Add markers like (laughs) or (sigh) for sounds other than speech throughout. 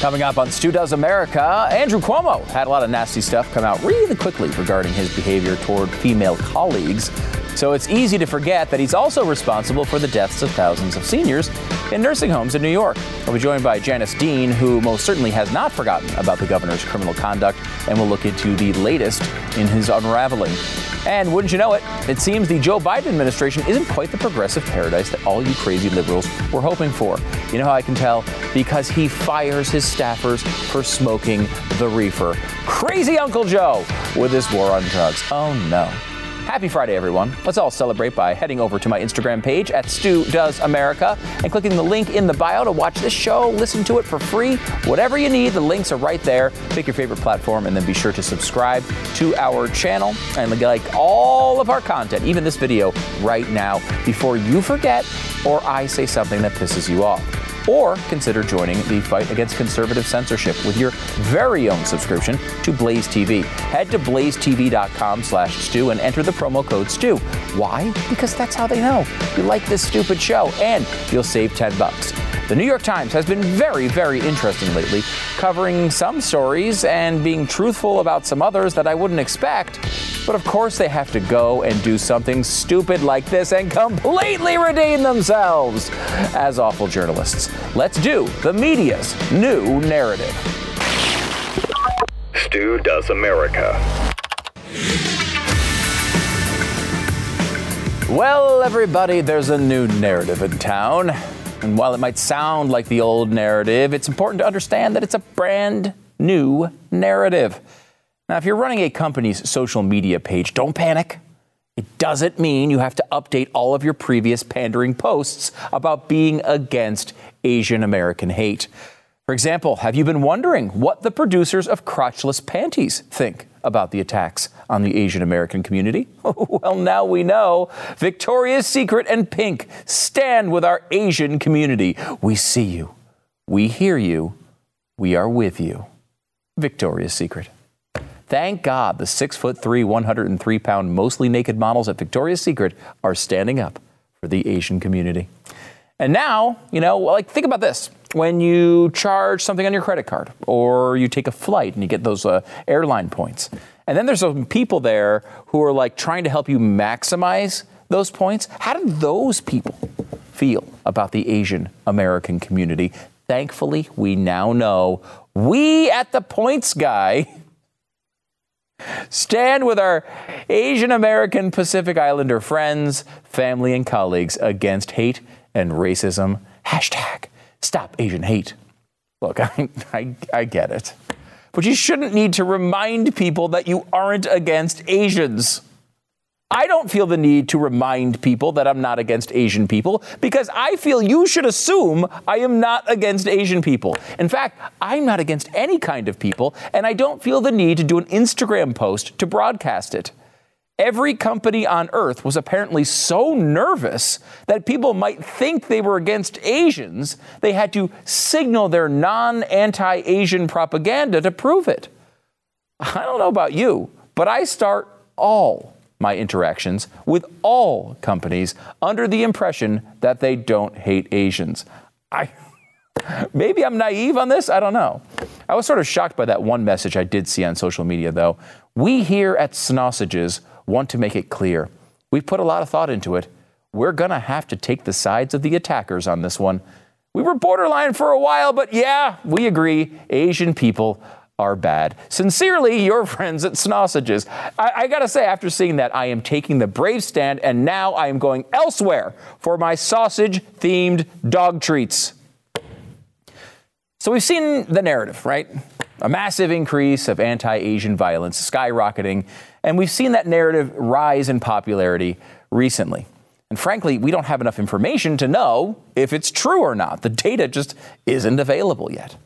Coming up on Stu Does America, Andrew Cuomo had a lot of nasty stuff come out really quickly regarding his behavior toward female colleagues. So it's easy to forget that he's also responsible for the deaths of thousands of seniors in nursing homes in New York. We'll be joined by Janice Dean, who most certainly has not forgotten about the governor's criminal conduct, and we'll look into the latest in his unraveling. And wouldn't you know it, it seems the Joe Biden administration isn't quite the progressive paradise that all you crazy liberals were hoping for. You know how I can tell? Because he fires his staffers for smoking the reefer. Crazy Uncle Joe with his war on drugs. Oh no. Happy Friday, everyone. Let's all celebrate by heading over to my Instagram page at Stu Does America and clicking the link in the bio to watch this show, listen to it for free. Whatever you need, the links are right there. Pick your favorite platform and then be sure to subscribe to our channel and like all of our content, even this video right now, before you forget or I say something that pisses you off or consider joining the fight against conservative censorship with your very own subscription to Blaze TV. Head to blazetv.com slash Stu and enter the promo code Stu. Why? Because that's how they know you like this stupid show and you'll save 10 bucks. The New York Times has been very, very interesting lately, covering some stories and being truthful about some others that I wouldn't expect. But of course, they have to go and do something stupid like this and completely redeem themselves as awful journalists. Let's do the media's new narrative. Stu Does America. Well, everybody, there's a new narrative in town. And while it might sound like the old narrative, it's important to understand that it's a brand new narrative. Now, if you're running a company's social media page, don't panic. It doesn't mean you have to update all of your previous pandering posts about being against Asian American hate. For example, have you been wondering what the producers of Crotchless Panties think about the attacks on the Asian American community? (laughs) well, now we know. Victoria's Secret and Pink stand with our Asian community. We see you. We hear you. We are with you. Victoria's Secret. Thank God the six foot three, 103 pound, mostly naked models at Victoria's Secret are standing up for the Asian community. And now, you know, like think about this. When you charge something on your credit card or you take a flight and you get those uh, airline points, and then there's some people there who are like trying to help you maximize those points. How do those people feel about the Asian American community? Thankfully, we now know we at the Points Guy stand with our Asian American Pacific Islander friends, family, and colleagues against hate and racism. Hashtag stop Asian hate. Look, (laughs) I, I, I get it. But you shouldn't need to remind people that you aren't against Asians. I don't feel the need to remind people that I'm not against Asian people because I feel you should assume I am not against Asian people. In fact, I'm not against any kind of people, and I don't feel the need to do an Instagram post to broadcast it. Every company on earth was apparently so nervous that people might think they were against Asians, they had to signal their non anti Asian propaganda to prove it. I don't know about you, but I start all my interactions with all companies under the impression that they don't hate Asians. I (laughs) maybe I'm naive on this, I don't know. I was sort of shocked by that one message I did see on social media though. We here at Snausages want to make it clear. We've put a lot of thought into it. We're going to have to take the sides of the attackers on this one. We were borderline for a while, but yeah, we agree. Asian people are bad. Sincerely, your (laughs) friends at Snausages. I, I, gotta say, after seeing that, I am taking the brave stand, and now I am going elsewhere for my sausage themed dog treats. So we've seen the narrative, right? A massive increase of anti Asian violence skyrocketing and we've seen that narrative rise in popularity recently. And frankly, we don't have enough information to know if it's true or not. The data just isn't available yet.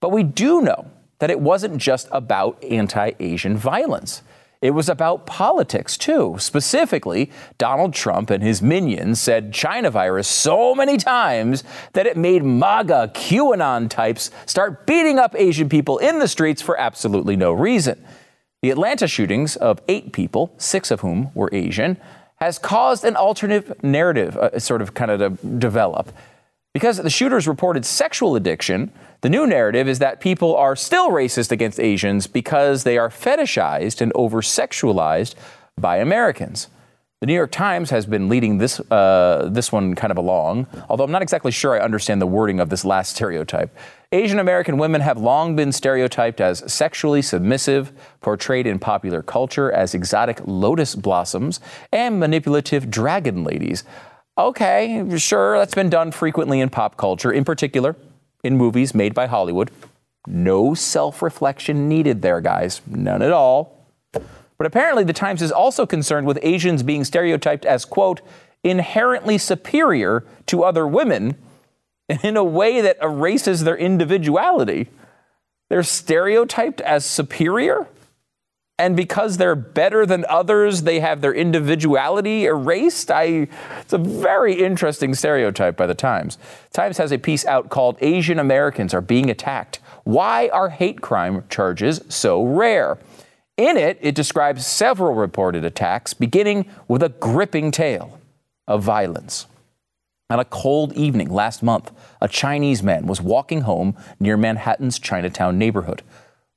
But we do know that it wasn't just about anti Asian violence. It was about politics too. Specifically, Donald Trump and his minions said China virus so many times that it made MAGA QAnon types start beating up Asian people in the streets for absolutely no reason. The Atlanta shootings of eight people, six of whom were Asian, has caused an alternative narrative, uh, sort of kind of to develop. Because the shooters reported sexual addiction, the new narrative is that people are still racist against Asians because they are fetishized and over sexualized by Americans. The New York Times has been leading this, uh, this one kind of along, although I'm not exactly sure I understand the wording of this last stereotype. Asian American women have long been stereotyped as sexually submissive, portrayed in popular culture as exotic lotus blossoms, and manipulative dragon ladies. Okay, sure, that's been done frequently in pop culture, in particular in movies made by Hollywood. No self reflection needed there, guys. None at all. But apparently, the Times is also concerned with Asians being stereotyped as, quote, inherently superior to other women (laughs) in a way that erases their individuality. They're stereotyped as superior? And because they're better than others, they have their individuality erased? I, it's a very interesting stereotype by the Times. Times has a piece out called Asian Americans Are Being Attacked. Why are hate crime charges so rare? In it, it describes several reported attacks, beginning with a gripping tale of violence. On a cold evening last month, a Chinese man was walking home near Manhattan's Chinatown neighborhood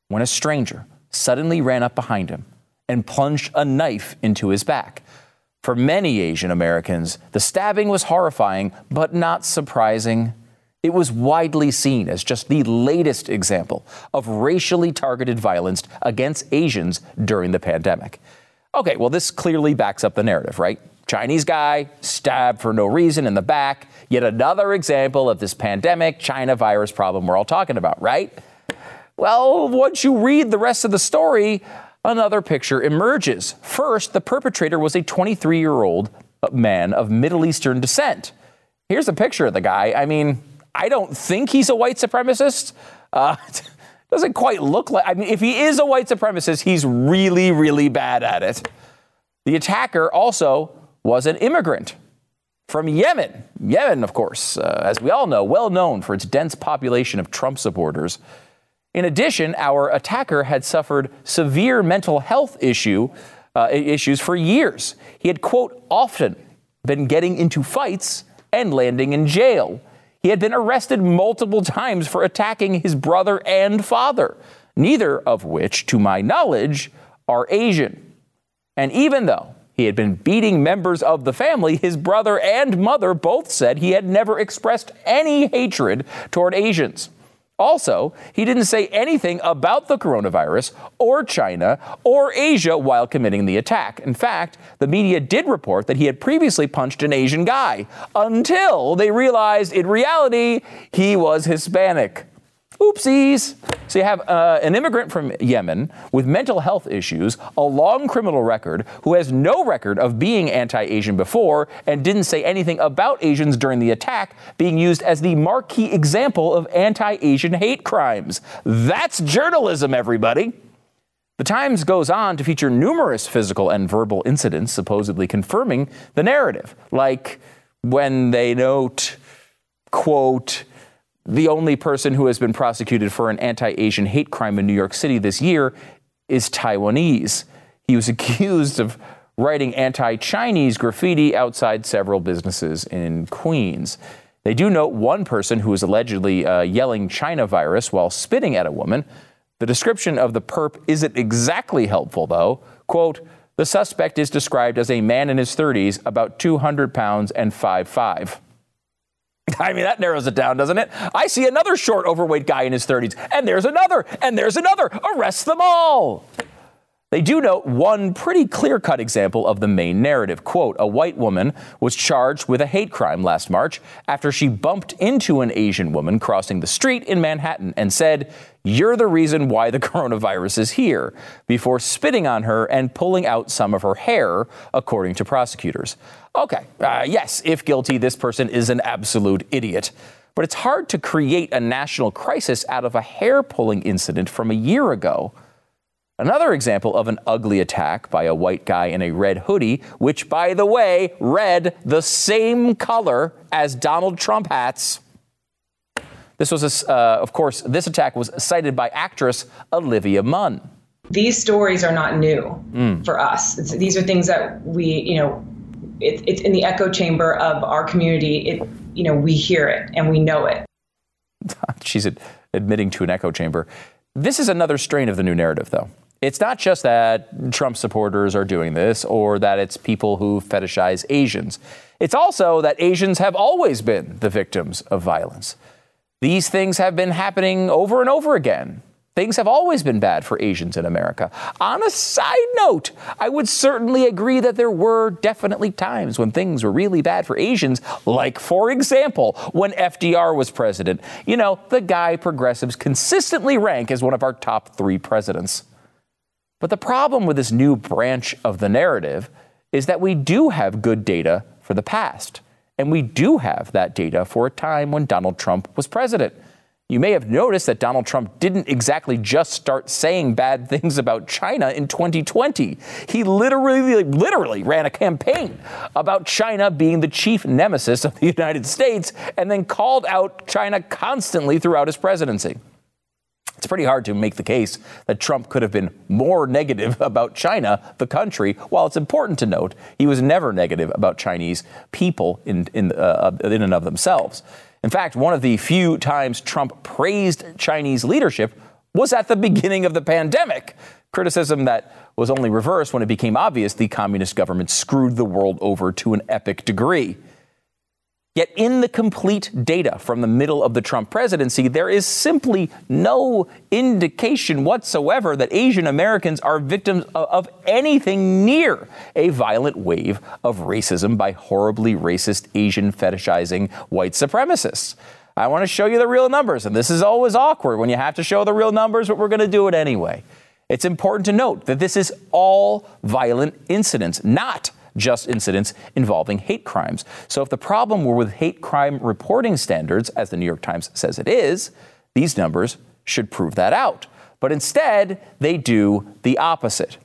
when a stranger suddenly ran up behind him and plunged a knife into his back. For many Asian Americans, the stabbing was horrifying, but not surprising. It was widely seen as just the latest example of racially targeted violence against Asians during the pandemic. Okay, well, this clearly backs up the narrative, right? Chinese guy stabbed for no reason in the back. Yet another example of this pandemic China virus problem we're all talking about, right? Well, once you read the rest of the story, another picture emerges. First, the perpetrator was a 23 year old man of Middle Eastern descent. Here's a picture of the guy. I mean, I don't think he's a white supremacist. Uh, (laughs) doesn't quite look like. I mean, if he is a white supremacist, he's really, really bad at it. The attacker also was an immigrant from Yemen. Yemen, of course, uh, as we all know, well known for its dense population of Trump supporters. In addition, our attacker had suffered severe mental health issue, uh, issues for years. He had, quote, often been getting into fights and landing in jail. He had been arrested multiple times for attacking his brother and father, neither of which, to my knowledge, are Asian. And even though he had been beating members of the family, his brother and mother both said he had never expressed any hatred toward Asians. Also, he didn't say anything about the coronavirus or China or Asia while committing the attack. In fact, the media did report that he had previously punched an Asian guy until they realized in reality he was Hispanic. Oopsies. So you have uh, an immigrant from Yemen with mental health issues, a long criminal record, who has no record of being anti Asian before and didn't say anything about Asians during the attack, being used as the marquee example of anti Asian hate crimes. That's journalism, everybody. The Times goes on to feature numerous physical and verbal incidents supposedly confirming the narrative, like when they note, quote, the only person who has been prosecuted for an anti Asian hate crime in New York City this year is Taiwanese. He was (laughs) accused of writing anti Chinese graffiti outside several businesses in Queens. They do note one person who was allegedly uh, yelling China virus while spitting at a woman. The description of the perp isn't exactly helpful, though. Quote, the suspect is described as a man in his 30s, about 200 pounds and 5'5. (laughs) I mean, that narrows it down, doesn't it? I see another short, overweight guy in his 30s, and there's another, and there's another. Arrest them all. They do note one pretty clear cut example of the main narrative. Quote A white woman was charged with a hate crime last March after she bumped into an Asian woman crossing the street in Manhattan and said, You're the reason why the (laughs) coronavirus is here, before spitting on her and pulling out some of her hair, according to prosecutors. Okay, uh, yes, if guilty, this person is an absolute idiot. But it's hard to create a national crisis out of a hair pulling incident from a year ago. Another example of an ugly attack by a white guy in a red hoodie, which, by the way, red the same color as Donald Trump hats. This was, a, uh, of course, this attack was cited by actress Olivia Munn. These stories are not new mm. for us. It's, these are things that we, you know, it, it's in the echo chamber of our community. It, you know, we hear it and we know it. (laughs) She's admitting to an echo chamber. This is another strain of the new narrative, though. It's not just that Trump supporters are doing this or that it's people who fetishize Asians. It's also that Asians have always been the victims of violence. These things have been happening over and over again. Things have always been bad for Asians in America. On a side note, I would certainly agree that there were definitely times when things were really bad for Asians, like, for example, when FDR was president. You know, the guy progressives consistently rank as one of our top three presidents. But the problem with this new branch of the narrative is that we do have good data for the past. And we do have that data for a time when Donald Trump was president. You may have noticed that Donald Trump didn't exactly just start saying bad (laughs) things about China in 2020. He literally, literally ran a campaign about China being the chief nemesis of the (laughs) United States and then called out China constantly throughout his presidency. It's pretty hard to make the case that Trump could have been more negative (laughs) about China, the country, while it's important to note he was never negative about Chinese people in, in, uh, in and of themselves. In fact, one of the few times Trump praised Chinese leadership was at the beginning of the pandemic. Criticism that was only reversed when it became obvious the communist government screwed the world over to an epic degree. Yet, in the complete data from the middle of the Trump presidency, there is simply no indication whatsoever that Asian Americans are victims of anything near a violent wave of racism by horribly racist Asian fetishizing white supremacists. I want to show you the real numbers, and this is always awkward when you have to show the real numbers, but we're going to do it anyway. It's important to note that this is all violent incidents, not just incidents involving hate crimes. So if the problem were with hate crime reporting standards, as the New York Times says it is, these numbers should prove that out. But instead, they do the opposite.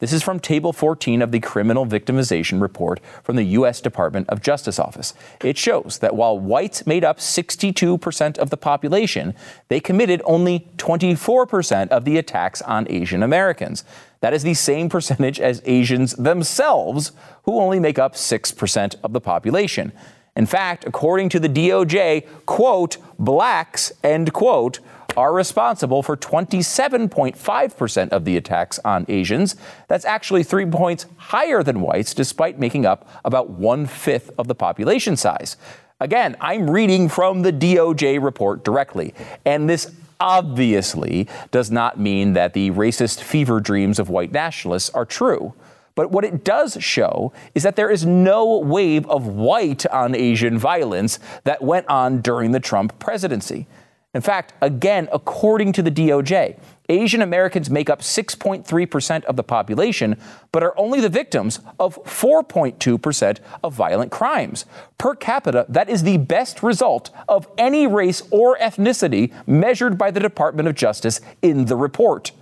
This is from Table 14 of the Criminal Victimization Report from the U.S. Department of Justice Office. It shows that while whites made up 62% of the population, they committed only 24% of the attacks on Asian Americans. That is the same percentage as Asians themselves, who only make up 6% of the population. In fact, according to the DOJ, quote, blacks, end quote, are responsible for 27.5% of the attacks on Asians. That's actually three points higher than whites, despite making up about one fifth of the population size. Again, I'm reading from the DOJ report directly, and this obviously does not mean that the racist fever dreams of white nationalists are true. But what it does show is that there is no wave of white on Asian violence that went on during the Trump presidency. In fact, again, according to the DOJ, Asian Americans make up 6.3% of the population, but are only the victims of 4.2% of violent crimes. Per capita, that is the best result of any race or ethnicity measured by the Department of Justice in the report.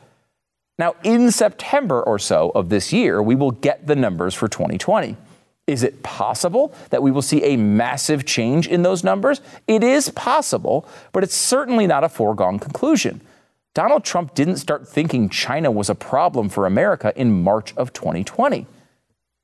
Now, in September or so of this year, we will get the numbers for 2020. Is it possible that we will see a massive change in those numbers? It is possible, but it's certainly not a foregone conclusion. Donald Trump didn't start thinking China was a problem for America in March of 2020.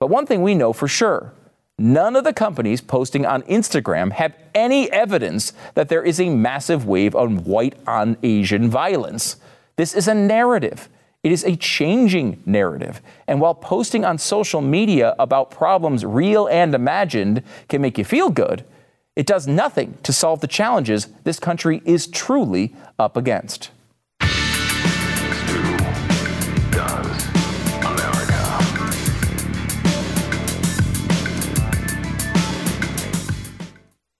But one thing we know for sure none of the companies posting on Instagram have any evidence that there is a massive wave of white on Asian violence. This is a narrative. It is a changing narrative. And while posting on social media about problems real and imagined can make you feel good, it does nothing to solve the challenges this country is truly up against.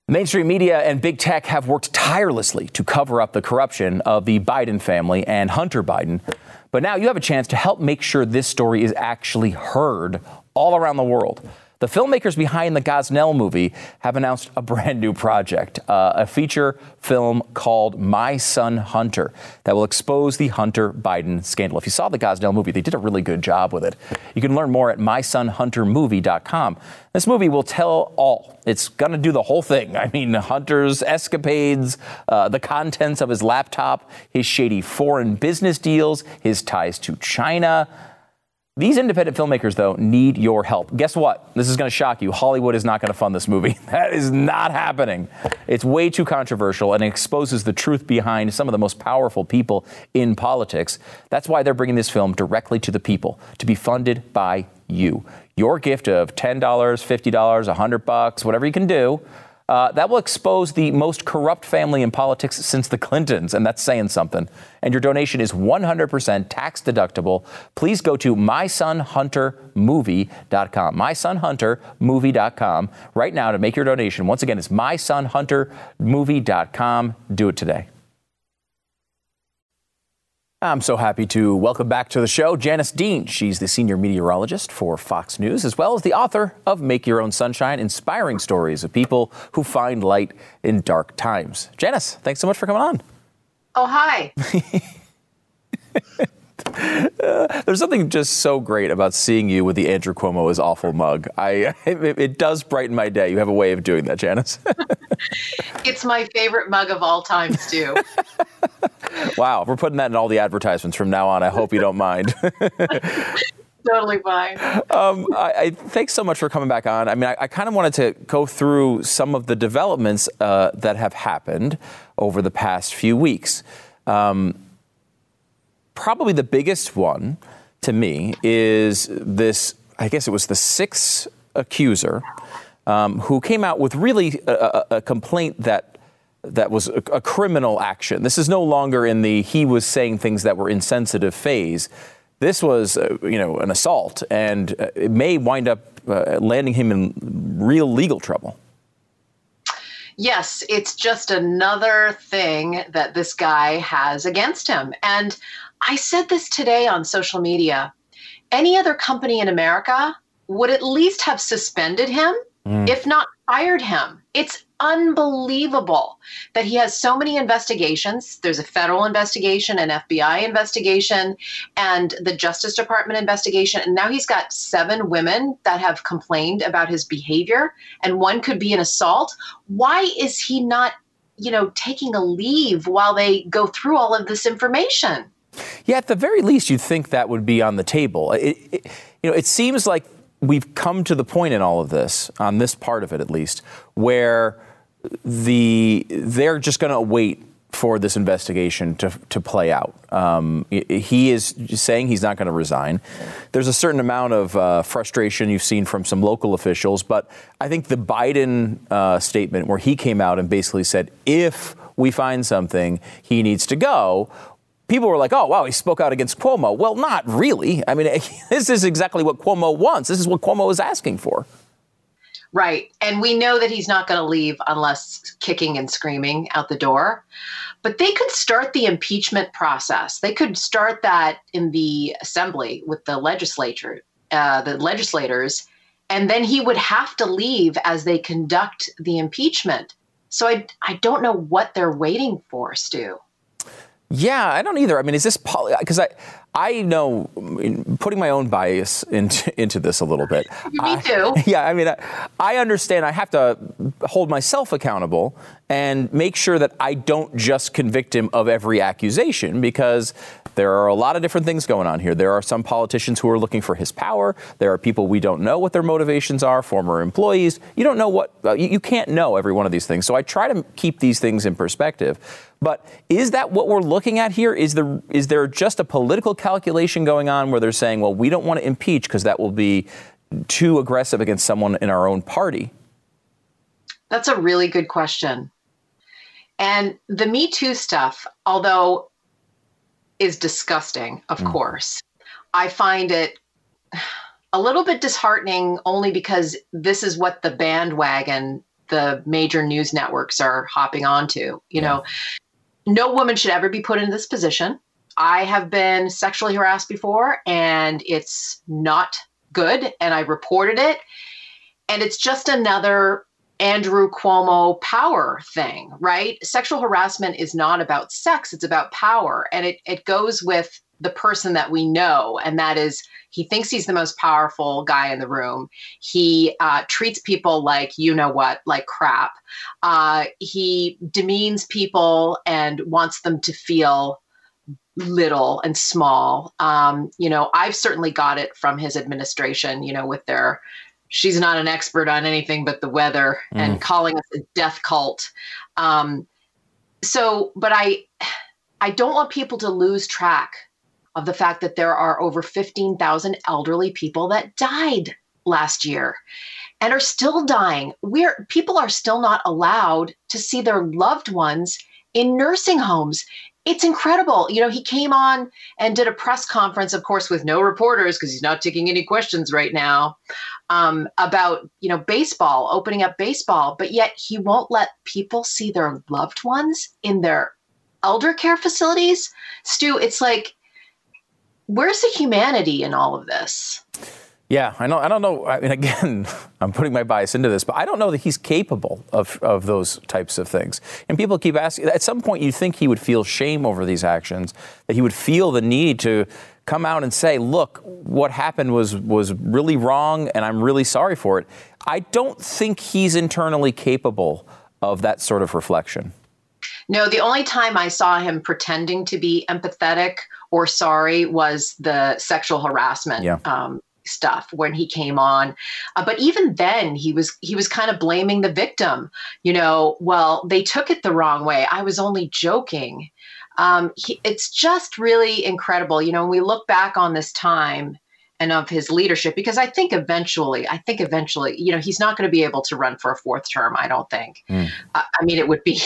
Mainstream media and big tech have worked tirelessly to cover up the corruption of the Biden family and Hunter Biden. But now you have a chance to help make sure this story is actually heard all around the world. The filmmakers behind the Gosnell movie have announced a (laughs) brand new project, uh, a feature film called My Son Hunter, that will expose the Hunter Biden scandal. If you saw the Gosnell movie, they did a really good job with it. You can learn more at mysonhuntermovie.com. This movie will tell all. It's going to do the whole thing. I mean, Hunter's escapades, uh, the contents of his laptop, his shady foreign business deals, his ties to China. These independent filmmakers, though, need your help. Guess what? This is going to shock you. Hollywood is not going to fund this movie. (laughs) That is not happening. It's way too controversial and exposes the truth behind some of the most powerful people in politics. That's why they're bringing this film directly to the people to be funded by you. Your gift of $10, $50, 100 bucks, whatever you can do uh, that will expose the most corrupt family in politics since the Clintons, and that's saying something. And your donation is 100% tax deductible. Please go to mysonhuntermovie.com, mysonhuntermovie.com right now to make your donation. Once again, it's mysonhuntermovie.com. Do it today. I'm so happy to welcome back to the show Janice Dean. She's the senior meteorologist for Fox News, as well as the author of Make Your Own Sunshine Inspiring Stories of People Who Find Light in Dark Times. Janice, thanks so much for coming on. Oh, hi. (laughs) Uh, (laughs) there's something just so great about seeing you with the Andrew Cuomo is awful mug. I (laughs) it, it does brighten my day. You have a way of doing that, Janice. (laughs) it's my favorite mug of all time, too. wow, we're putting that in all the advertisements from now on. I hope you don't mind. totally fine. Um, I, I, thanks so much for coming back on. I mean, I, I kind of wanted to go through some of the developments uh, that have happened over the past few weeks. Um, probably the biggest one to me is this. I guess it was the sixth accuser um, who came out with really a, a, a complaint that that was a, a, criminal action. This is no longer in the he was saying things that were insensitive phase. This was, uh, you know, an assault, and uh, it may wind up uh, landing him in real legal trouble. Yes, it's just another thing that this guy has against him. And I said this today on social media. Any other company in America would at least have suspended him, mm. if not fired him. It's unbelievable that he has so many investigations. There's a federal investigation, an FBI investigation, and the Justice Department investigation. And now he's got seven women that have complained about his behavior, and one could be an assault. Why is he not, you know, taking a leave while they go through all of this information? Yeah, at the very least, you'd think that would be on the table. It, it, you know, it seems like we've come to the point in all of this, on this part of it at least, where the they're just going to wait for this investigation to, to play out. Um, he is saying he's not going to resign. There's a certain amount of uh, frustration you've seen from some local officials, but I think the Biden uh, statement where he came out and basically said, if we find something, he needs to go people were like, oh, wow, he spoke out against Cuomo. Well, not really. I mean, (laughs) this is exactly what Cuomo wants. This is what Cuomo is asking for. Right. And we know that he's not going to leave unless kicking and screaming out the door. But they could start the impeachment process. They could start that in the assembly with the legislature, uh, the legislators, and then he would have to leave as they conduct the impeachment. So I, I don't know what they're waiting for, Stu. Yeah, I don't either. I mean, is this because I I know putting my own bias into into this a little bit. (laughs) Me too. I, (laughs) yeah, I mean, I, I understand. I have to hold myself accountable and make sure that I don't just convict him of every accusation because there are a lot of different things going on here. There are some politicians who are looking for his power. There are people we don't know what their motivations are, former employees. You don't know what, uh, you, you can't know every one of these things. So I try to keep these things in perspective. But is that what we're looking at here? Is, the, is there just a political calculation going on where they're saying, well, we don't want to impeach because that will be too aggressive against someone in our own party? That's a really good question. And the Me Too stuff, although is disgusting, of mm. course. I find it a little bit disheartening only because this is what the bandwagon the major news networks are hopping onto. You yeah. know, no woman should ever be put in this position. I have been sexually harassed before and it's not good and I reported it. And it's just another Andrew Cuomo power thing, right? Sexual harassment is not about sex, it's about power. And it, it goes with the person that we know, and that is he thinks he's the most powerful guy in the room. He uh, treats people like you know what, like crap. Uh, he demeans people and wants them to feel little and small. Um, you know, I've certainly got it from his administration, you know, with their she's not an expert on anything but the weather mm. and calling us a death cult. Um, so, but I I don't want people to lose track of the fact that there are over 15,000 elderly people that died last year and are still dying. We're people are still not allowed to see their loved ones in nursing homes it's incredible. You know, he came on and did a press conference, of course, with no reporters because he's not taking any questions right now um, about, you know, baseball, opening up baseball. But yet he won't let people see their loved ones in their elder care facilities. Stu, it's like, where's the humanity in all of this? Yeah, I know. I don't know. I mean, again, (laughs) I'm putting my bias into this, but I don't know that he's capable of, of those types of things. And people keep asking. At some point, you think he would feel shame over these actions, that he would feel the need to come out and say, "Look, what happened was was really wrong, and I'm really sorry for it." I don't think he's internally capable of that sort of reflection. No, the only time I saw him pretending to be empathetic or sorry was the sexual harassment yeah. um, stuff when he came on uh, but even then he was he was kind of blaming the victim you know well they took it the wrong way i was only joking um, he, it's just really incredible you know when we look back on this time and of his leadership because i think eventually i think eventually you know he's not going to be able to run for a fourth term i don't think mm. uh, i mean it would be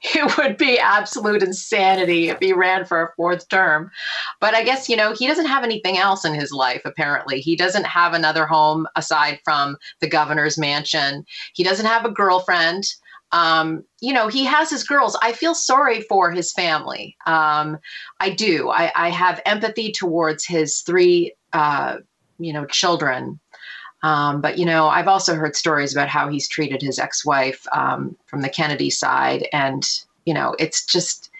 (laughs) it would be absolute insanity if he ran for a fourth term. But I guess, you know, he doesn't have anything else in his life, apparently. He doesn't have another home aside from the governor's mansion. He doesn't have a girlfriend. Um, you know, he has his girls. I feel sorry for his family. Um, I do. I, I, have empathy towards his three, uh, you know, children um, but you know, I've also heard stories about how he's treated his ex-wife um, from the Kennedy side, and you know, it's just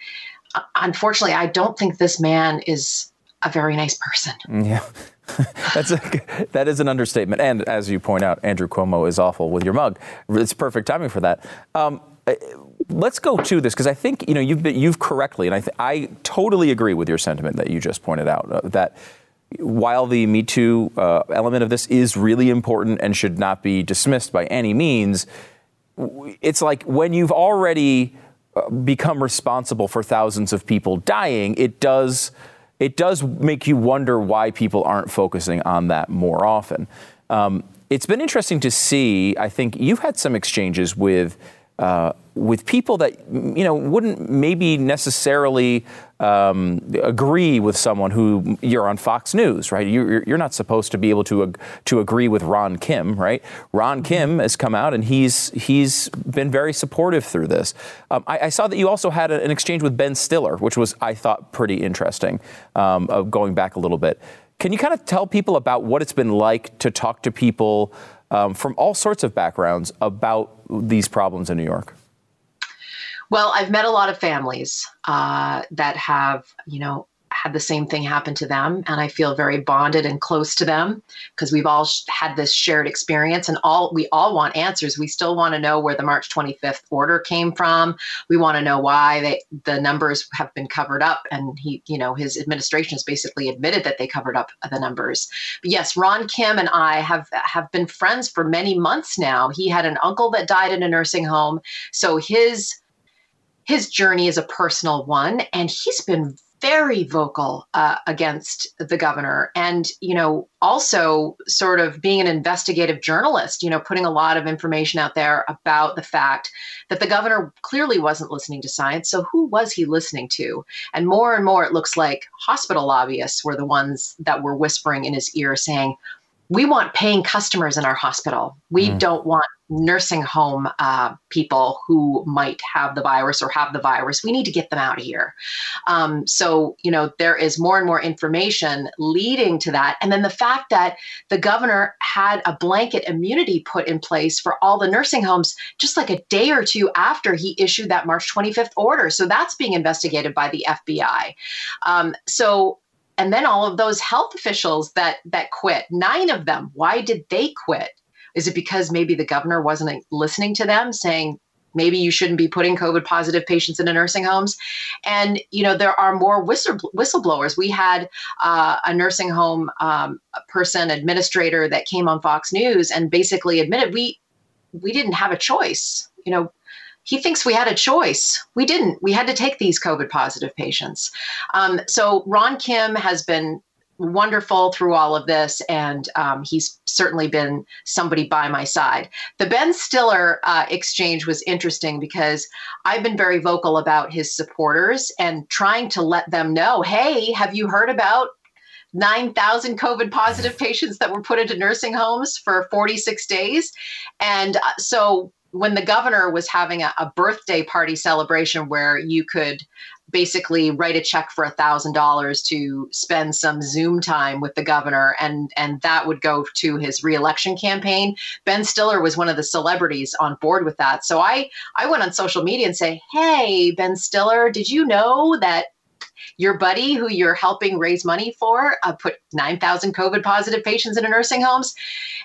uh, unfortunately, I don't think this man is a very nice person. (laughs) Yeah. (laughs) That's a, that is an understatement. And as you point out, Andrew Cuomo is awful with your mug. It's perfect timing for that. Um, let's go to this because I think you know you've been, you've correctly, and I th- I totally agree with your sentiment that you just pointed out uh, that while the Me Too uh, element of this is really important and should not be dismissed by any means, it's like when you've already uh, become responsible for thousands of people dying, it does it does make you wonder why people aren't focusing on that more often. Um, it's been interesting to see. I think you've had some exchanges with uh, with people that you know wouldn't maybe necessarily um, agree with someone who you're on Fox News, right? You're, you're not supposed to be able to to agree with Ron Kim, right? Ron mm-hmm. Kim has come out and he's he's been very supportive through this. Um, I, I, saw that you also had an exchange with Ben Stiller, which was I thought pretty interesting. Um, going back a little bit, can you kind of tell people about what it's been like to talk to people um, from all sorts of backgrounds about these problems in New York? Well, I've met a lot of families uh, that have, you know, had the same thing happen to them and i feel very bonded and close to them because we've all sh- had this shared experience and all we all want answers. We still want to know where the march 25th order came from. We want to know why they, the numbers have been covered up and he you know his administration has basically admitted that they covered up the numbers. But yes ron kim and i have have been friends for many months now. He had an uncle that died in a nursing home so his his journey is a personal one, and he's been very vocal uh, against the governor. And you know also sort of being an investigative journalist you know putting a lot of information out there about the fact that the governor clearly wasn't listening to science. So who was he listening to? And more and more it looks like hospital lobbyists were the ones that were whispering in his ear saying we want paying customers in our hospital. We mm. don't want nursing home uh, people who might have the virus or have the virus. We need to get them out of here. Um, so, you know, there is more and more information leading to that. And then the fact that the governor had a blanket immunity put in place for all the nursing homes just like a day or two after he issued that March 25th order. So that's being investigated by the FBI. Um, so, and then all of those health officials that that quit nine of them why did they quit is it because maybe the governor wasn't listening to them saying maybe you shouldn't be putting COVID positive patients into nursing homes. And, you know, there are more whistle, whistleblowers. We had uh, a nursing home um, person, administrator that came on Fox News and basically admitted we, we didn't have a choice. You know, he thinks we had a choice. We didn't. We had to take these COVID positive patients. Um, so Ron Kim has been wonderful through all of this, and um, he's certainly been somebody by my side. The Ben Stiller uh, exchange was interesting because I've been very vocal about his supporters and trying to let them know hey, have you heard about 9,000 COVID positive (laughs) patients that were put into nursing homes for 46 days? And uh, so when the governor was having a, a birthday party celebration where you could basically write a check for a thousand dollars to spend some Zoom time with the governor, and and that would go to his reelection campaign. Ben Stiller was one of the celebrities on board with that. So I I went on social media and say, Hey, Ben Stiller, did you know that your buddy who you're helping raise money for uh, put 9,000 COVID positive patients into nursing homes.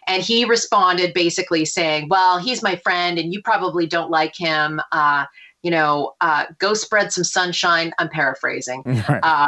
And he responded basically saying, Well, he's my friend and you probably don't like him. Uh, you know, uh, go spread some sunshine. I'm paraphrasing. (laughs) Right. Uh,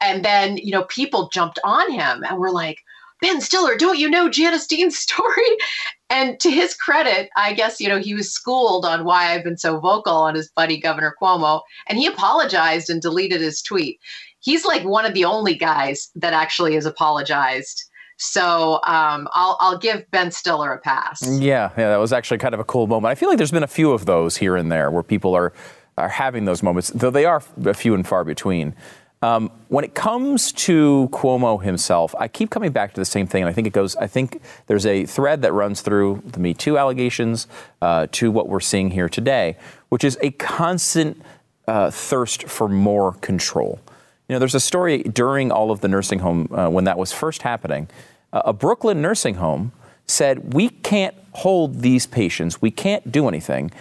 and then, you know, people jumped on him and were like, Ben Stiller, don't you know Janice Dean's story? (laughs) And to his credit, I guess, you know, he was schooled on why I've been so vocal on his buddy, Governor Cuomo, and he apologized and deleted his tweet. He's like one of the only guys that actually has apologized so um, I'll, I'll give Ben Stiller a pass. Yeah, yeah, that was actually kind of a cool moment. I feel like there's been a few of those here and there where people are are having those moments, though they are a few and far between. Um, when it comes to Cuomo himself, I keep coming back to the same thing, and I think it goes. I think there's a thread that runs through the Me Too allegations uh, to what we're seeing here today, which is a constant uh, thirst for more control. You know, there's a story during all of the nursing home uh, when that was first happening. Uh, a Brooklyn nursing home said, We can't hold these patients, we can't do anything.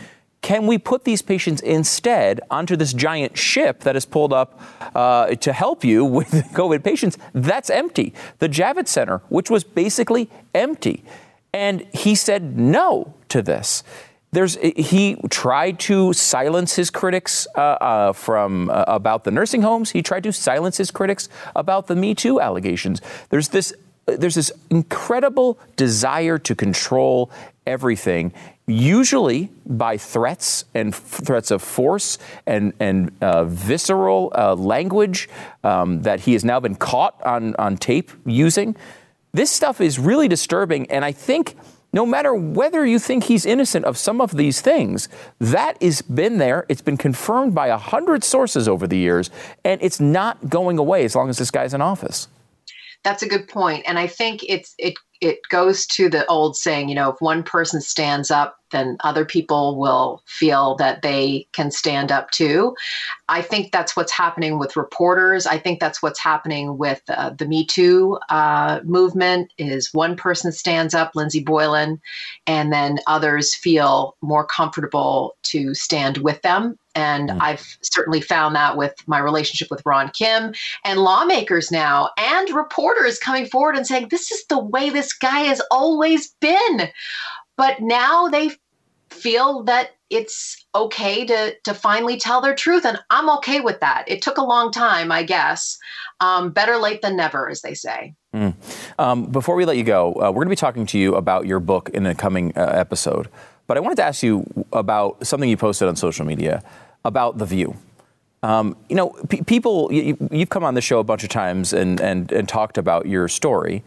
Can we put these patients instead onto this giant ship that is pulled up uh, to help you (laughs) with COVID patients? That's empty. The Javits Center, which was basically empty. And he said no to this there's he tried to silence his critics uh, uh, from uh, about the nursing homes. He tried to silence his critics about the Me Too allegations. There's this there's this incredible desire to control everything, usually by threats and f- threats of force and and uh, visceral uh, language um, that he has now been caught on on tape using. This stuff is really disturbing, and I think no matter whether you think he's innocent of some of these things, that has been there. It's been confirmed by a hundred sources over the years, and it's not going away as long as this guy's in office. That's a good point, and I think it's it it goes to the old saying, you know, if one person stands up, then other people will feel that they can stand up too. I think that's what's happening with reporters. I think that's what's happening with uh, the Me Too uh, movement. Is one person stands up, Lindsey Boylan, and then others feel more comfortable to stand with them. And mm. I've certainly found that with my relationship with Ron Kim and lawmakers now and reporters coming forward and saying, this is the way this guy has always been. But now they feel that it's okay to to finally tell their truth and i'm okay with that it took a long time i guess um, better late than never as they say mm. um, before we let you go uh, we're going to be talking to you about your book in a coming uh, episode but i wanted to ask you about something you posted on social media about the view um, you know, people, you, have come on the show a bunch of times and, and, and talked about your story.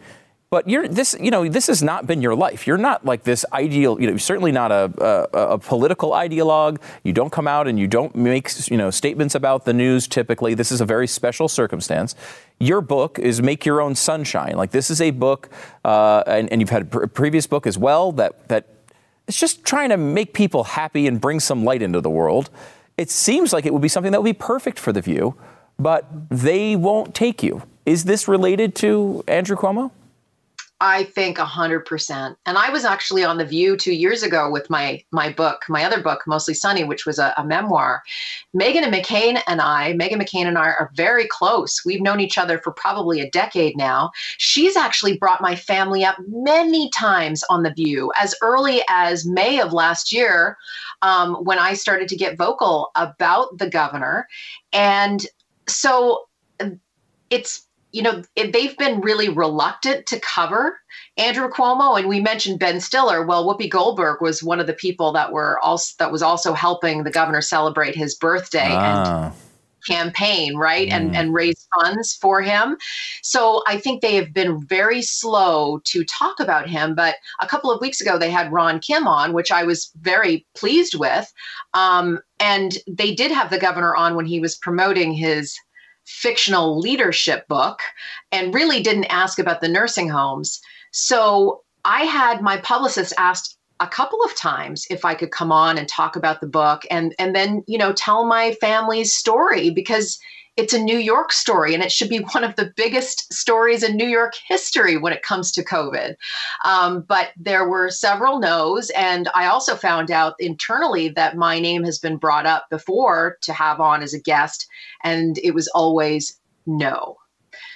But you're this, you know, this has not been your life. You're not like this ideal, you know, certainly not a, a, a, political ideologue. You don't come out and you don't make, you know, statements about the news typically. This is a very special circumstance. Your book is Make Your Own Sunshine. Like this is a book, uh, and, and, you've had a previous book as well that, that it's just trying to make people happy and bring some light into the world. It seems like it would be something that would be perfect for The View, but they won't take you. Is this related to Andrew Cuomo? I think a hundred percent. And I was actually on the View two years ago with my my book, my other book, Mostly Sunny, which was a, a memoir. Meghan and McCain and I, Meghan McCain and I are very close. We've known each other for probably a decade now. She's actually brought my family up many times on the View, as early as May of last year, um, when I started to get vocal about the governor, and so it's you know, they've been really reluctant to cover Andrew Cuomo. And we mentioned Ben Stiller. Well, Whoopi Goldberg was one of the people that were also that was also helping the governor celebrate his birthday ah. and campaign, right? Mm. And and raise funds for him. So I think they have been very slow to talk about him. But a couple of weeks ago, they had Ron Kim on, which I was very pleased with. Um, and they did have the governor on when he was promoting his fictional leadership book and really didn't ask about the nursing homes. So I had my publicist asked a couple of times if I could come on and talk about the book and and then you know tell my family's story because it's a New York story, and it should be (laughs) one of the biggest stories in New York history when it comes to COVID. Um, but there were several no's, and I also found out internally that my name has been brought up before to have on as a guest, and it was always no.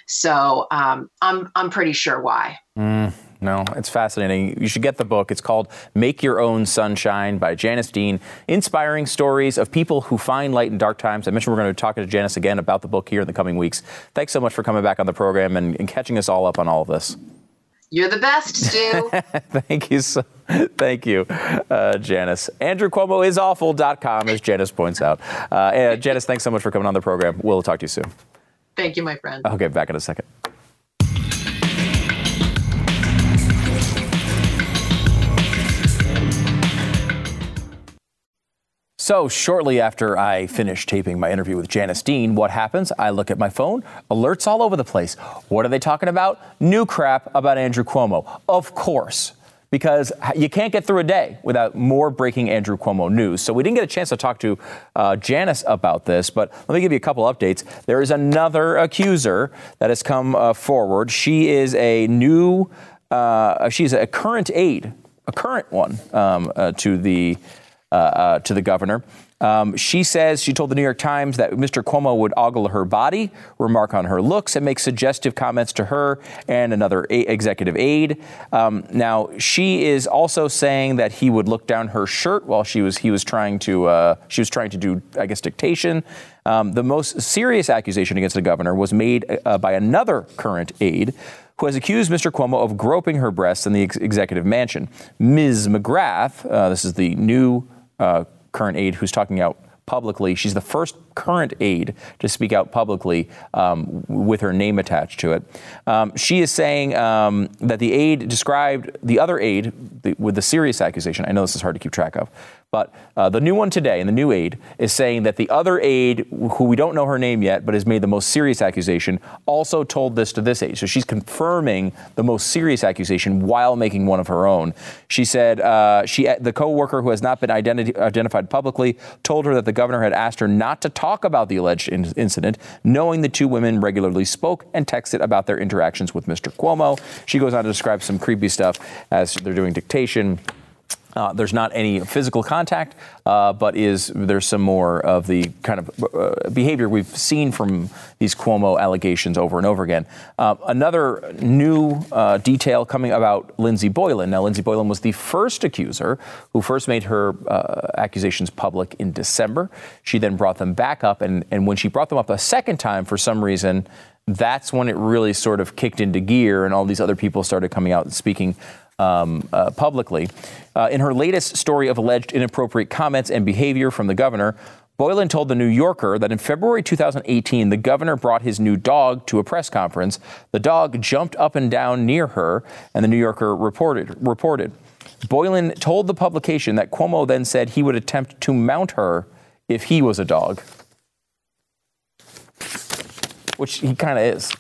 So um, I'm I'm pretty sure why. Mm. No, it's fascinating. You should get the book. It's called Make Your Own Sunshine by Janice Dean. Inspiring stories of people who find light in dark times. I mentioned we're going to talk to Janice again about the book here in the coming weeks. Thanks so much for coming back on the program and, and catching us all up on all of this. You're the best, Stu. (laughs) thank you so Thank you, uh, Janice. AndrewCuomoisawful.com, as Janice points out. Uh, Janice, thanks so much for coming on the program. We'll talk to you soon. Thank you, my friend. Okay, back in a second. So, shortly after I finish taping my interview with Janice Dean, what happens? I look at my phone, alerts all over the place. What are they talking about? New crap about Andrew Cuomo. Of course because you can't get through a day without more breaking Andrew Cuomo news. So we didn't get a chance to talk to uh, Janice about this, but let me give you a couple updates. There is another accuser that has come uh, forward. She is a new, uh, she's a current aide, a current one um, uh, to the uh, uh, to the governor. Um, she says she told the New York Times that Mr. Cuomo would ogle her body, remark on her looks, and make suggestive comments to her and another a- executive aide. Um, now she is also saying that he would look down her shirt while she was he was trying to uh, she was trying to do I guess dictation. Um, the most serious accusation against the governor was made uh, by another current aide who has accused Mr. Cuomo of groping her breasts in the ex- executive mansion. Ms. McGrath, uh, this is the new uh, current aide who's talking out publicly. She's the first current aide to speak out publicly um, with her name attached to it. Um, she is saying um, that the aide described the other aide the, with the serious accusation. I know this is hard to keep track of, but uh, the new one today, and the new aide, is saying that the other aide, who we don't know her name yet, but has made the most serious accusation, also told this to this aide. So she's confirming the most serious accusation while making one of her own. She said uh, she, the co-worker who has not been identi- identified publicly, told her that the governor had asked her not to talk about the alleged in- incident, knowing the two women regularly spoke and texted about their interactions with Mr. Cuomo. She goes on to describe some creepy stuff as they're doing dictation. Uh, there's not any physical contact, uh, but is there's some more of the kind of uh, behavior we've seen from these Cuomo allegations over and over again. Uh, another new uh, detail coming about Lindsey Boylan. Now, Lindsey Boylan was the first accuser who first made her uh, accusations public in December. She then brought them back up, and, and when she brought them up a second time, for some reason, that's when it really sort of kicked into gear, and all these other people started coming out and speaking um, uh, publicly. Uh, in her latest story of alleged inappropriate comments and behavior from the governor, Boylan told The New Yorker that in February 2018, the governor brought his new dog to a press conference. The dog jumped up and down near her, and The New Yorker reported. reported. Boylan told the publication that Cuomo then said he would attempt to mount her if he was a dog, which he kind of is,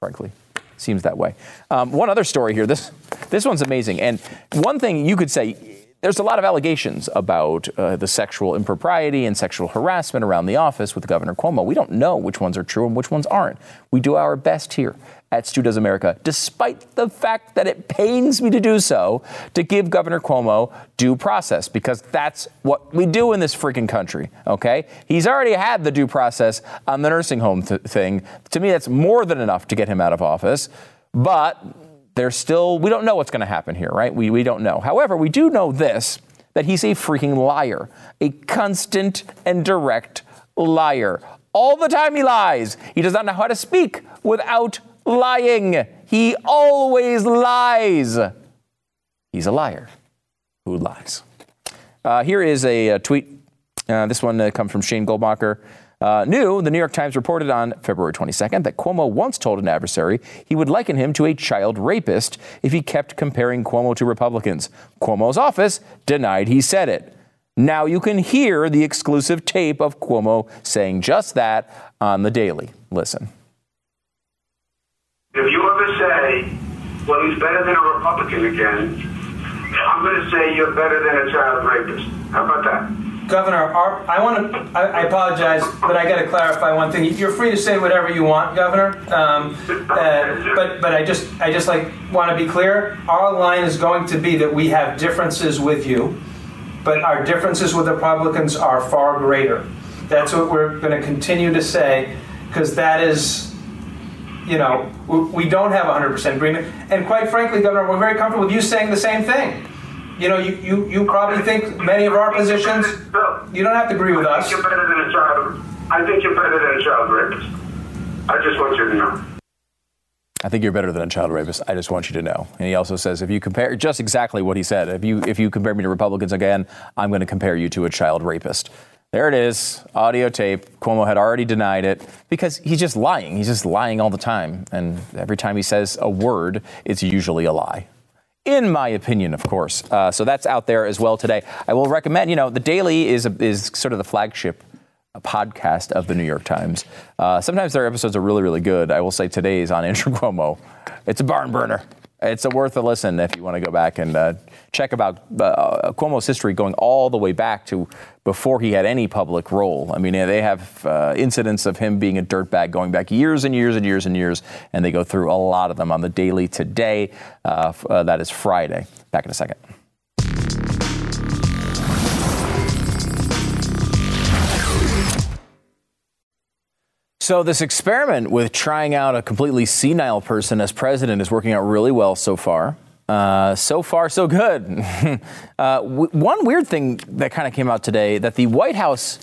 frankly seems that way. Um, one other story here. This this one's amazing. And one thing you could say, there's a lot of allegations about uh, the sexual impropriety and sexual harassment around the office with Governor Cuomo. We don't know which ones are true and which ones aren't. We do our best here at Stu Does America, despite the fact that it pains me to do so, to give Governor Cuomo due process, because that's what we do in this freaking country, okay? He's already had the due process on the nursing home th- thing. To me, that's more than enough to get him out of office. But there's still, we don't know what's going to happen here, right? We, we don't know. However, we do know this that he's a freaking liar, a constant and direct liar. All the time he lies. He does not know how to speak without lying. He always lies. He's a liar who lies. Uh, here is a, a tweet. Uh, this one uh, comes from Shane Goldmacher. Uh, new, the New York Times reported on February 22nd that Cuomo once told an adversary he would liken him to a child rapist if he kept comparing Cuomo to Republicans. Cuomo's office denied he said it. Now you can hear the exclusive tape of Cuomo saying just that on the Daily. Listen. If you ever say, well, he's better than a Republican again, I'm going to say you're better than a child rapist. How about that? Governor, our, I want to. I, I, apologize, but I got to clarify one thing. You're free to say whatever you want, Governor. Um, uh, but but I just I just like want to be clear. Our line is going to be that we have differences with you, but our differences with Republicans are far greater. That's what we're going to continue to say, because that is, you know, we, we don't have 100% agreement. And quite frankly, Governor, we're very comfortable with you saying the same thing you know, you, you, you probably think many of our positions, you don't have to agree with us. You're better than a child. I think you're better than a child rapist. I just want you to know. I think you're better than a child rapist. I just want you to know. And he also says, if you compare, just exactly what he said. If you if you compare me to Republicans again, I'm going to compare you to a child rapist. There it is, audio tape. Cuomo had already denied it because he's just lying. He's just lying all the time, and every time he says a word, it's usually a lie in my opinion, of course. Uh, so that's out there as well today. I will recommend, you know, the Daily is, a, is sort of the flagship podcast of the New York Times. Uh, sometimes their episodes are really, really good. I will say today's on Andrew Cuomo. It's a barn burner. It's a worth a listen if you want to go back and uh, check about uh, Cuomo's history going all the way back to before he had any public role. I mean, they have uh, incidents of him being a dirtbag going back years and years and years and years, and they go through a lot of them on the daily today. Uh, uh, that is Friday. Back in a second. So, this experiment with trying out a completely senile person as president is working out really well so far. Uh, so far, so good. (laughs) uh, w- one weird thing that kind of came out today that the White House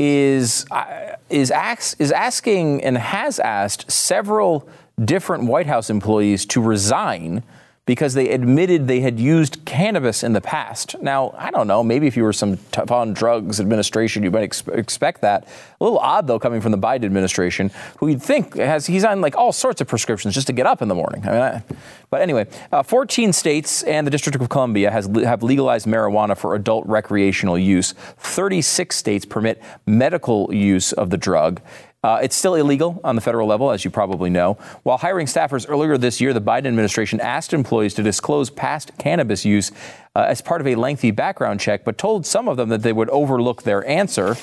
is uh, is, ax- is asking and has asked several different White House employees to resign because they admitted they had used cannabis in the past. Now, I don't know, maybe if you were some tough on drugs administration, you might ex- expect that. A little odd, though, coming from the Biden administration, who you'd think has, he's on like all sorts of prescriptions just to get up in the morning. I mean, I, but anyway, uh, 14 states and the District of Columbia has, have legalized marijuana for adult recreational use. 36 states permit medical use of the drug. Uh, it's still illegal on the federal level, as you probably know. While hiring staffers earlier this year, the Biden administration asked employees to disclose past cannabis use uh, as part of a lengthy background check, but told some of them that they would overlook their answer.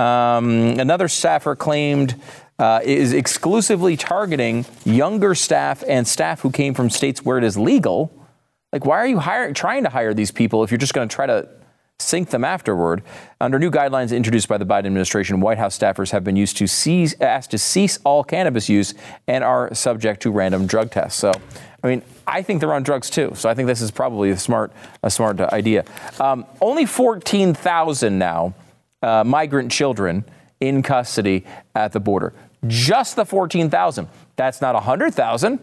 Um, another staffer claimed. Uh, is exclusively targeting younger staff and staff who came from states where it is legal. Like, why are you hiring, trying to hire these people if you're just going to try to sink them afterward. Under new guidelines introduced by the Biden administration, White House staffers have been used to cease, asked to cease all cannabis use and are subject to random drug tests. So, I mean, I think they're on drugs too. So I think this is probably a smart, a smart idea. Um, only 14,000 now uh, migrant children in custody at the border. Just the 14,000. That's not 100,000.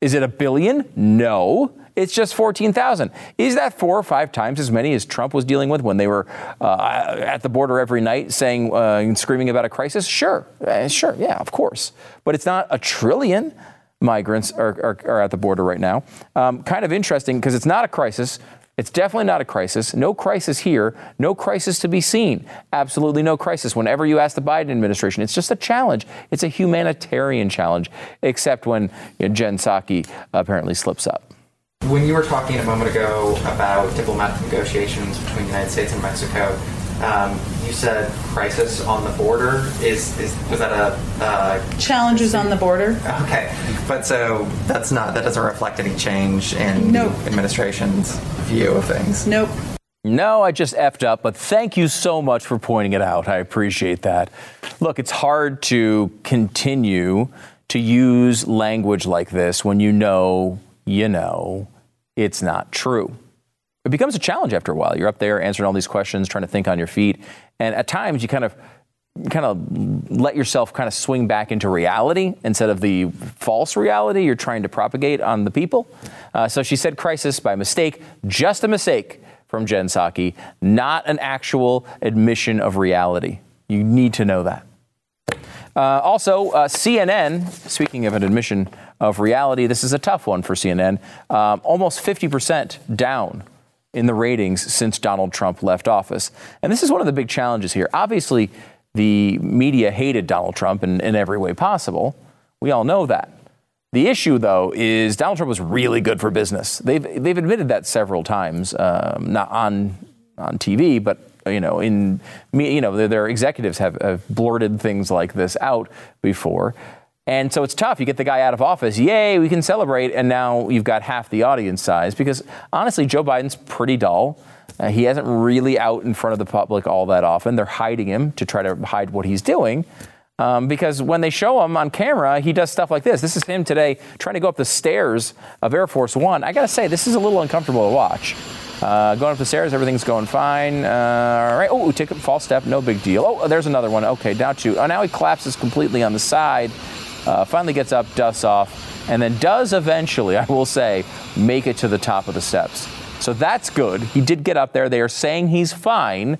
Is it a billion? No. It's just 14,000. Is that four or five times as many as Trump was dealing with when they were uh, at the border every night saying uh, and screaming about a crisis? Sure. Uh, sure. Yeah, of course. But it's not a trillion migrants are, are, are at the border right now. Um, kind of interesting because it's not a crisis. It's definitely not a crisis. No crisis here. No crisis to be seen. Absolutely no crisis. Whenever you ask the Biden administration, it's just a challenge. It's a humanitarian challenge, except when you know, Jen Psaki apparently slips up. When you were talking a moment ago about diplomatic negotiations between the United States and Mexico, um, you said crisis on the border. Is, is was that a uh, Challenges on the border. okay? But so that's not that doesn't reflect any change in Nope. the administration's view of things. Nope. No, I just effed up, but thank you so much for pointing it out. I appreciate that. Look, it's hard to continue to use language like this when you know, you know, it's not true. It becomes a challenge after a while. You're up there answering all these questions, trying to think on your feet, and at times you kind of kind of let yourself kind of swing back into reality instead of the false reality you're trying to propagate on the people. Uh, so she said crisis by mistake, just a mistake from Jen Psaki, not an actual admission of reality. You need to know that. Uh, also, uh, CNN, speaking of an admission of reality, this is a tough one for CNN. Um, almost 50% down in the ratings since Donald Trump left office. And this is one of the big challenges here. Obviously, the media hated Donald Trump in, in every way possible. We all know that. The issue, though, is Donald Trump was really good for business. They've, they've admitted that several times, um, not on, on TV, but you know, in you know, their, their executives have, have blurted things like this out before. And so it's tough. You get the guy out of office, yay, we can celebrate, and now you've got half the audience size because honestly, Joe Biden's pretty dull. Uh, he hasn't really out in front of the public all that often. They're hiding him to try to hide what he's doing. Um, because when they show him on camera, he does stuff like this. This is him today trying to go up the stairs of Air Force One. I got to say, this is a little uncomfortable to watch. Uh, going up the stairs, everything's going fine. Uh, all right. Oh, take a false step, no big deal. Oh, there's another one. Okay, down two. Oh, now he collapses completely on the side. Uh, finally gets up, dusts off, and then does eventually, (laughs) I will say, make it to the top of the steps. So that's good. He did get up there. They are saying he's fine.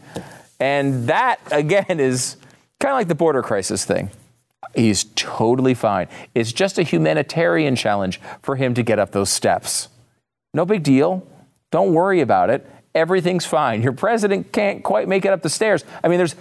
And that, (laughs) again, is kind of like the border crisis thing. He's totally fine. It's just a humanitarian challenge for him to get up those steps. No big deal. Don't worry about it. Everything's fine. Your president can't quite make it up the stairs. I mean, there's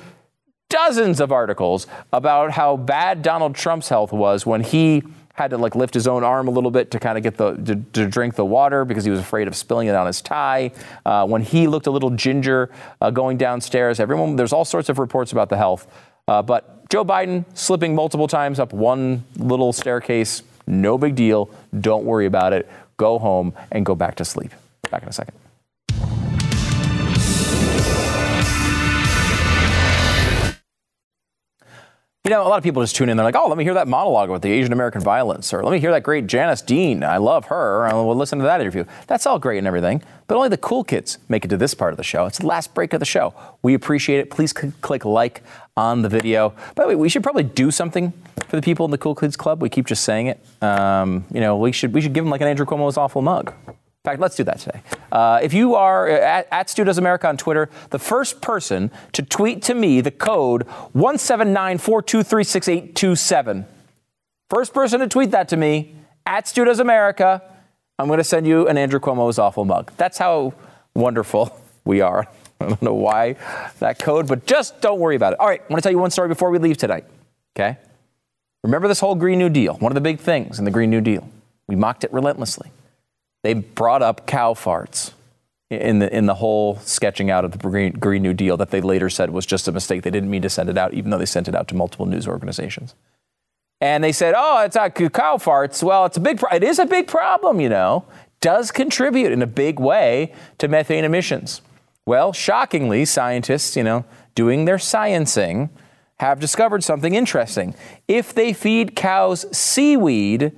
dozens of articles about how bad Donald Trump's health was when he had to like lift his own arm a little bit to kind of get the to, to drink the water because he was afraid of spilling it on his tie. Uh, when he looked a little ginger uh, going downstairs, everyone there's all sorts of reports about the health. Uh, but Joe Biden slipping multiple times up one little staircase, no big deal. Don't worry about it. Go home and go back to sleep. Back in a second. You know, a lot of people just tune in. They're like, "Oh, let me hear that monologue about the Asian American violence," or "Let me hear that great Janice Dean. I love her. I will listen to that interview." That's all great and everything, but only the cool kids make it to this part of the show. It's the last break of the show. We appreciate it. Please c- click like on the video. By the way, we should probably do something for the people in the Cool Kids Club. We keep just saying it. Um, you know, we should we should give them like an Andrew Cuomo's awful mug. In fact, let's do that today. Uh, if you are at, at Does America on Twitter, the first person to tweet to me the code 179423687. First person to tweet that to me at Stu America, I'm going to send you an Andrew Cuomo's awful mug. That's how wonderful we are. (laughs) I don't know why that code, but just don't worry about it. All right, I want to tell you one story before we leave tonight. Okay? Remember this whole Green New Deal, one of the big things in the Green New Deal. We mocked it relentlessly they brought up cow farts in the in the whole sketching out of the Green, Green New Deal that they later said was just a mistake. They didn't mean to send it out, even though they sent it out to multiple news organizations. And they said, "Oh, it's not cow farts." Well, it's a big. Pro- it is a big problem, you know. Does contribute in a big way to methane emissions. Well, shockingly, scientists, you know, doing their sciencing, have discovered something interesting. If they feed cows seaweed,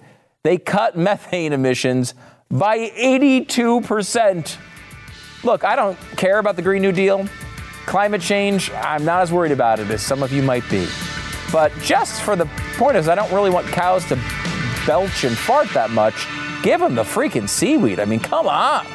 they cut (laughs) methane emissions by 82%. Look, I don't care about the Green New Deal. Climate change, I'm not as worried about it as some of you might be. But just for the point is, I don't really want cows to belch and fart that much. Give them the freaking seaweed. I mean, come on.